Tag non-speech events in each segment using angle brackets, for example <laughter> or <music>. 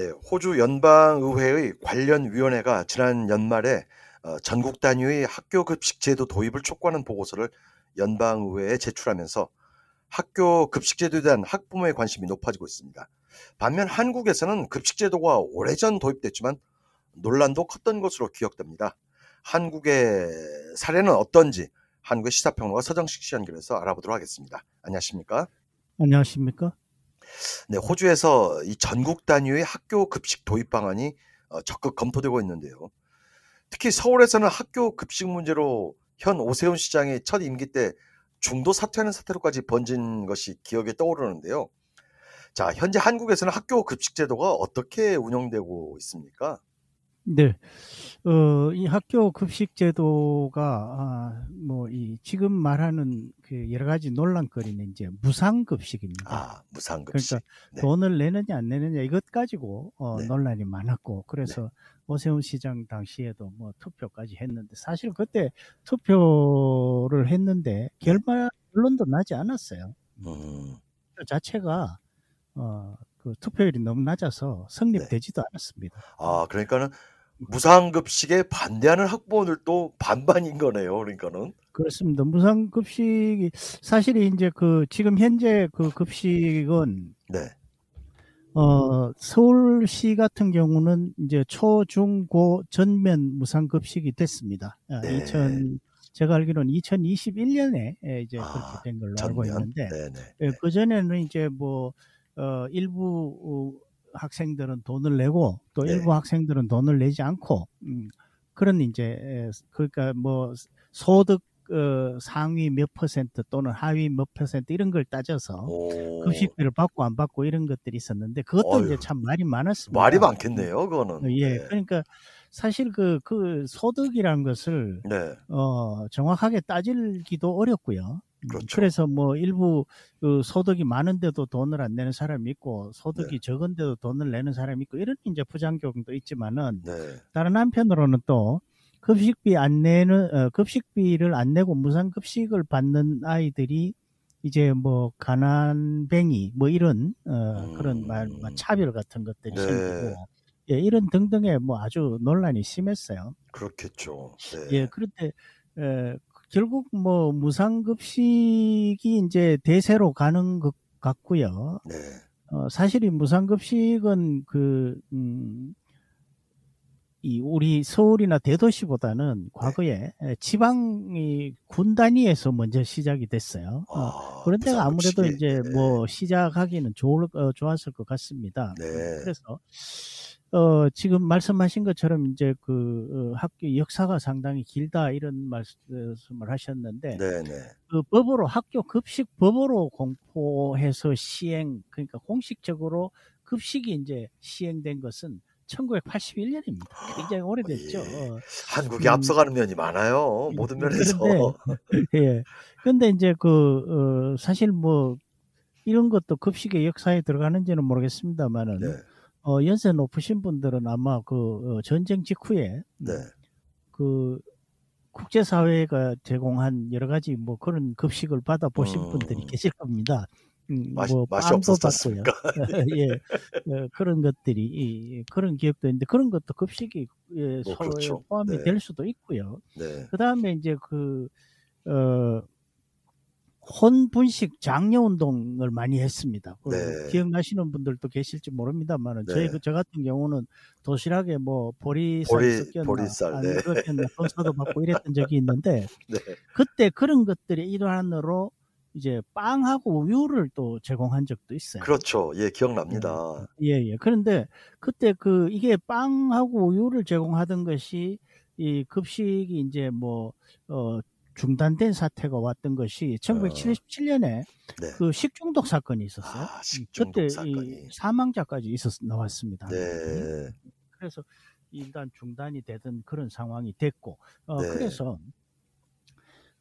네, 호주 연방의회의 관련 위원회가 지난 연말에 어, 전국 단위의 학교 급식 제도 도입을 촉구하는 보고서를 연방의회에 제출하면서 학교 급식 제도에 대한 학부모의 관심이 높아지고 있습니다. 반면 한국에서는 급식 제도가 오래전 도입됐지만 논란도 컸던 것으로 기억됩니다. 한국의 사례는 어떤지 한국의 시사평론가 서정식 씨 연결해서 알아보도록 하겠습니다. 안녕하십니까? 안녕하십니까? 네, 호주에서 이 전국 단위의 학교 급식 도입 방안이 어, 적극 검토되고 있는데요. 특히 서울에서는 학교 급식 문제로 현 오세훈 시장의 첫 임기 때 중도 사퇴하는 사태로까지 번진 것이 기억에 떠오르는데요. 자, 현재 한국에서는 학교 급식 제도가 어떻게 운영되고 있습니까? 네. 어, 이 학교 급식 제도가, 아, 뭐, 이, 지금 말하는 그 여러 가지 논란거리는 이제 무상급식입니다. 아, 무상급식. 그러니까 네. 돈을 내느냐 안 내느냐 이것 가지고 어, 네. 논란이 많았고 그래서 오세훈 시장 당시에도 뭐 투표까지 했는데 사실 그때 투표를 했는데 결말 결론도 나지 않았어요. 음, 그 자체가 어, 그 투표율이 너무 낮아서 성립되지도 않았습니다. 아, 그러니까는 무상급식에 반대하는 학부모들도 반반인 거네요. 그러니까는. 그렇습니다. 무상급식이 사실 이제 그 지금 현재 그 급식은 네. 어, 서울시 같은 경우는 이제 초, 중, 고 전면 무상급식이 됐습니다. 아, 네. 2000, 제가 알기로는 2021년에 이제 아, 그렇게 된 걸로 알고 전면. 있는데, 네네. 그 전에는 이제 뭐, 어, 일부 어, 학생들은 돈을 내고 또 네. 일부 학생들은 돈을 내지 않고, 음, 그런 이제, 에, 그러니까 뭐, 소득, 어, 상위 몇 퍼센트 또는 하위 몇 퍼센트 이런 걸 따져서 오, 급식비를 받고 안 받고 이런 것들이 있었는데 그것도 어휴. 이제 참 말이 많았습니다. 말이 많겠네요. 그거는. 예, 네. 그러니까 사실 그, 그 소득이란 것을 네. 어, 정확하게 따질기도 어렵고요. 음, 그렇죠. 그래서 뭐 일부 그 소득이 많은데도 돈을 안 내는 사람이 있고 소득이 적은데도 돈을 내는 사람이 있고 이런 이제 부작용도 있지만은 네. 다른 한편으로는 또 급식비 안 내는 어, 급식비를 안 내고 무상 급식을 받는 아이들이 이제 뭐 가난뱅이 뭐 이런 어, 그런 말, 음. 말 차별 같은 것들이 네. 생기고 예, 이런 등등의 뭐 아주 논란이 심했어요. 그렇겠죠. 네. 예, 그런데 에, 결국 뭐 무상 급식이 이제 대세로 가는 것 같고요. 네. 어, 사실 이 무상급식은 그, 음, 이 우리 서울이나 대도시보다는 과거에 에, 지방이 군 단위에서 먼저 시작이 됐어요. 어, 아, 그런 데가 아무래도 무상급식이. 이제 네. 뭐 시작하기는 좋을, 어, 좋았을 것 같습니다. 네. 그래서 어, 지금 말씀하신 것처럼 이제 그 어, 학교 역사가 상당히 길다 이런 말씀을 하셨는데 네네. 그 법으로 학교 급식 법으로 공포해서 시행 그러니까 공식적으로 급식이 이제 시행된 것은 1981년입니다. 굉장히 오래됐죠. 예. 어, 한국이 음. 앞서가는 면이 많아요. 모든 면에서. 그런데 <laughs> 예. 근데 이제 그 어, 사실 뭐 이런 것도 급식의 역사에 들어가는지는 모르겠습니다만은 네. 어, 연세 높으신 분들은 아마 그 어, 전쟁 직후에 네. 그 국제사회가 제공한 여러 가지 뭐 그런 급식을 받아 보신 음. 분들이 계실 겁니다. 음, 맛이- 뭐 맛이 없었습니까? 받고요. <laughs> 예, 어, 그런 것들이 이- 그런 기업도 있는데 그런 것도 급식이 예, 뭐 서로에 그렇죠. 포함이 네. 될 수도 있고요. 네. 그 다음에 이제 그, 어, 혼분식 장려 운동을 많이 했습니다. 그 네. 기억나시는 분들도 계실지 모릅니다만은 네. 저희 그- 저 같은 경우는 도시락에 뭐 보리쌀 보리- 섞였나 보리쌀, 안 네. 섞였나 돈사도 받고 이랬던 적이 있는데 <laughs> 네. 그때 그런 것들의 일환으로 이제 빵하고 우유를 또 제공한 적도 있어요. 그렇죠. 예, 기억납니다. 예, 예. 그런데 그때 그 이게 빵하고 우유를 제공하던 것이 이 급식이 이제 뭐, 어, 중단된 사태가 왔던 것이 1977년에 네. 그 식중독 사건이 있었어요. 아, 음, 식중독 그때 사건이. 이 사망자까지 있었, 나왔습니다. 네. 그래서 일단 중단이 되던 그런 상황이 됐고, 어, 네. 그래서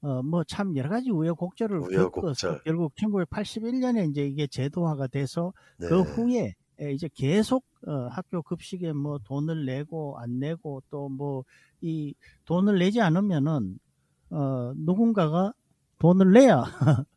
어, 뭐 참 여러 가지 우여곡절을 우여곡절. 겪어서 결국 1981년에 이제 이게 제도화가 돼서 네. 그 후에 에, 이제 계속 어, 학교 급식에 뭐 돈을 내고 안 내고 또 뭐 이 돈을 내지 않으면은 어, 누군가가 돈을 내야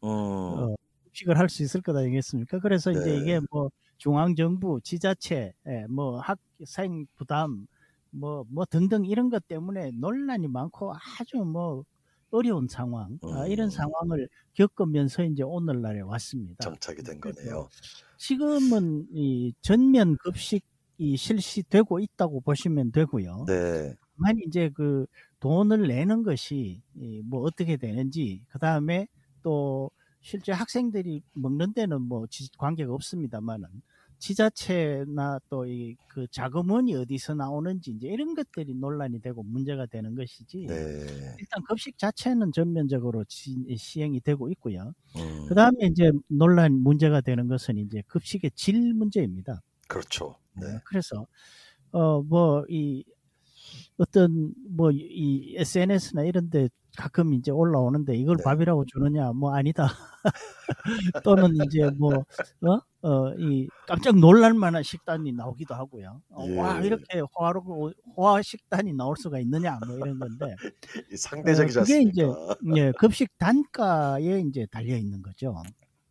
음, <laughs> 어, 급식을 할 수 있을 거다 아니겠습니까? 그래서 이제 네. 이게 뭐 중앙 정부, 지자체, 예, 뭐 학생 부담, 뭐뭐 등등 이런 것 때문에 논란이 많고 아주 뭐 어려운 상황 아, 이런 음. 상황을 겪으면서 이제 오늘날에 왔습니다. 정착이 된 거네요. 지금은 이 전면 급식이 실시되고 있다고 보시면 되고요. 네. 다만 이제 그 돈을 내는 것이 이뭐 어떻게 되는지 그 다음에 또 실제 학생들이 먹는 데는 뭐 지- 관계가 없습니다만은 지자체나 또 이 그 자금원이 어디서 나오는지 이제 이런 것들이 논란이 되고 문제가 되는 것이지 네. 일단 급식 자체는 전면적으로 지- 시행이 되고 있고요. 음, 그 다음에 이제 논란 문제가 되는 것은 이제 급식의 질 문제입니다. 그렇죠. 네. 그래서 어 뭐 이 어떤 뭐 이 SNS나 이런 데 가끔 이제 올라오는데 이걸 네. 밥이라고 주느냐 뭐 아니다 <laughs> 또는 이제 뭐, 뭐어어이 깜짝 놀랄 만한 식단이 나오기도 하고요. 어, 와 예. 이렇게 호화로 호화 식단이 나올 수가 있느냐 뭐 이런 건데 <laughs> 이 상대적이지 어, 그게 이제 않습니까? 예 급식 단가에 이제 달려 있는 거죠.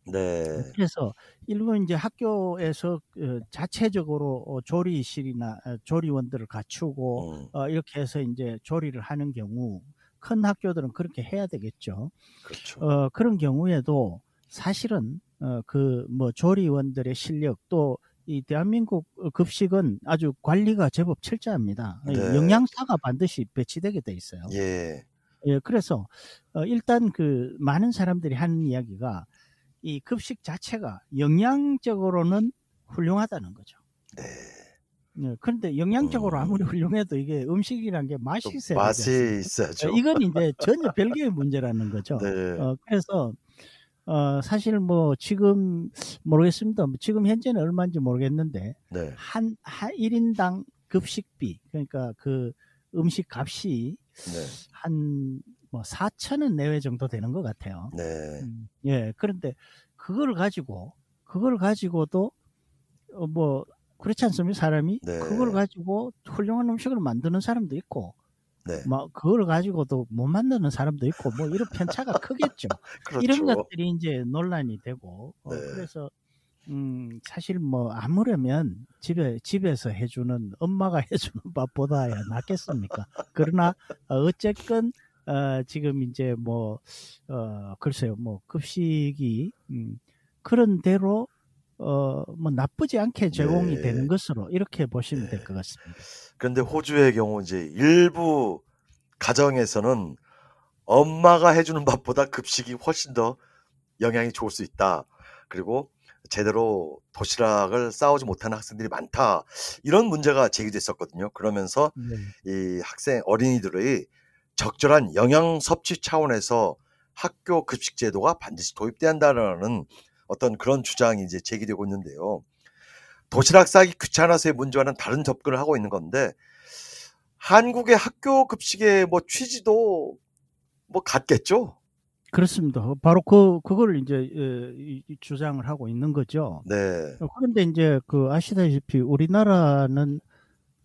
네. 그래서 일부 이제 학교에서 어, 자체적으로 어, 조리실이나 어, 조리원들을 갖추고 음, 어, 이렇게 해서 이제 조리를 하는 경우 큰 학교들은 그렇게 해야 되겠죠. 그렇죠. 어, 그런 경우에도 사실은 어, 그 뭐 조리원들의 실력 또 이 대한민국 급식은 아주 관리가 제법 철저합니다. 네. 영양사가 반드시 배치되게 돼 있어요. 예. 예, 그래서 어, 일단 그 많은 사람들이 하는 이야기가 이 급식 자체가 영양적으로는 훌륭하다는 거죠. 네. 예, 그런데 영양적으로 음. 아무리 훌륭해도 이게 음식이란 게 맛이 또 있어야? 맛이 있어야죠. 예, 이건 이제 전혀 별개의 문제라는 거죠. 네. 어, 그래서 어, 사실 뭐 지금 모르겠습니다. 뭐 지금 현재는 얼마인지 모르겠는데 네. 한, 한 1인당 급식비 그러니까 그 음식 값이 네. 한뭐 4천 원 내외 정도 되는 것 같아요. 네. 음, 예, 그런데 그걸 가지고 그걸 가지고도 어, 뭐 그렇지 않습니까? 사람이 네. 그걸 가지고 훌륭한 음식을 만드는 사람도 있고 네. 막 그걸 가지고도 못 만드는 사람도 있고 뭐 이런 편차가 크겠죠. <laughs> 그렇죠. 이런 것들이 이제 논란이 되고 어, 네. 그래서 음 사실 뭐 아무려면 집에 집에서 해주는 엄마가 <laughs> 해주는 밥보다야 낫겠습니까? 그러나 어, 어쨌건 어, 지금 이제 뭐 어, 글쎄요 뭐 급식이 음, 그런 대로 어, 뭐 나쁘지 않게 제공이 네. 되는 것으로 이렇게 보시면 될 네. 것 같습니다. 그런데 호주의 경우 이제 일부 가정에서는 엄마가 해주는 밥보다 급식이 훨씬 더 영양이 좋을 수 있다. 그리고 제대로 도시락을 싸오지 못하는 학생들이 많다. 이런 문제가 제기됐었거든요. 그러면서 네. 이 학생 어린이들의 적절한 영양 섭취 차원에서 학교 급식 제도가 반드시 도입돼야 한다는 어떤 그런 주장이 이제 제기되고 있는데요. 도시락 싸기 귀찮아서의 문제와는 다른 접근을 하고 있는 건데 한국의 학교 급식의 뭐 취지도 뭐 같겠죠. 그렇습니다. 바로 그 그걸 이제 이 주장을 하고 있는 거죠. 네, 어, 그런데 이제 그 아시다시피 우리나라는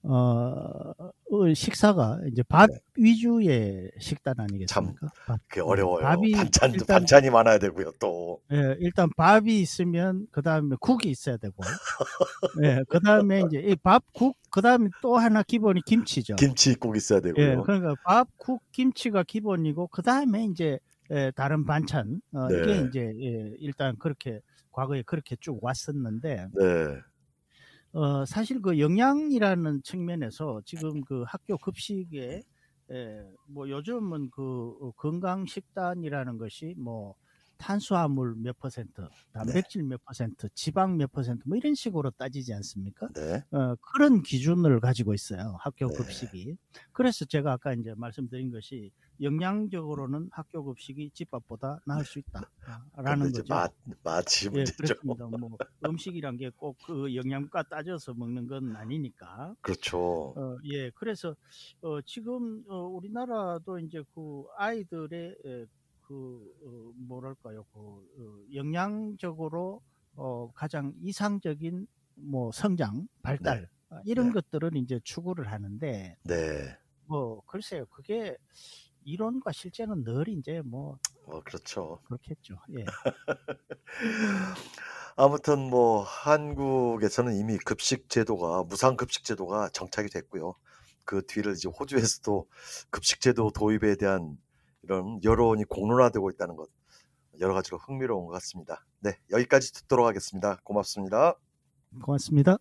어, 어, 식사가 이제 밥 네. 위주의 식단 아니겠습니까? 밥. 그게 어려워요. 밥이 반찬도 일단- 반찬이 많아야 되고요. 또 예, 일단 밥이 있으면 그 다음에 국이 있어야 되고, <laughs> 예, 그 다음에 이제 이 밥, 국, 그 다음에 또 하나 기본이 김치죠. 김치 꼭 있어야 예, 되고요. 그러니까 밥, 국, 김치가 기본이고 그 다음에 이제 예, 다른 반찬 어, 네. 이게 이제 예, 일단 그렇게 과거에 그렇게 쭉 왔었는데 네, 어, 사실 그 영양이라는 측면에서 지금 그 학교 급식에 에, 뭐 요즘은 그 어, 건강 식단이라는 것이 뭐 탄수화물 몇 퍼센트, 단백질 몇 퍼센트, 지방 몇 퍼센트 뭐 이런 식으로 따지지 않습니까? 네, 어, 그런 기준을 가지고 있어요. 학교 네. 급식이. 그래서 제가 아까 이제 말씀드린 것이 영양적으로는 학교 급식이 집밥보다 나을 수 있다라는 이제 거죠. 맛 맛이 예, 문제죠. 그렇습니다. 뭐 음식이란 게 꼭 그 영양가 따져서 먹는 건 아니니까. 그렇죠. 어, 예, 그래서 어, 지금 어, 우리나라도 이제 그 아이들의 에, 그 어, 뭐랄까요, 그 어, 영양적으로 어, 가장 이상적인 뭐 성장, 발달 아, 이런 네. 것들은 이제 추구를 하는데 네, 뭐 글쎄요, 그게 이론과 실제는 늘 이제 뭐 어, 그렇죠. 그렇겠죠. 예. <laughs> 아무튼 뭐 한국에서는 이미 급식 제도가 무상 급식 제도가 정착이 됐고요. 그 뒤를 이제 호주에서도 급식 제도 도입에 대한 이런 여론이 공론화되고 있다는 것 여러 가지로 흥미로운 것 같습니다. 네, 여기까지 듣도록 하겠습니다. 고맙습니다. 고맙습니다.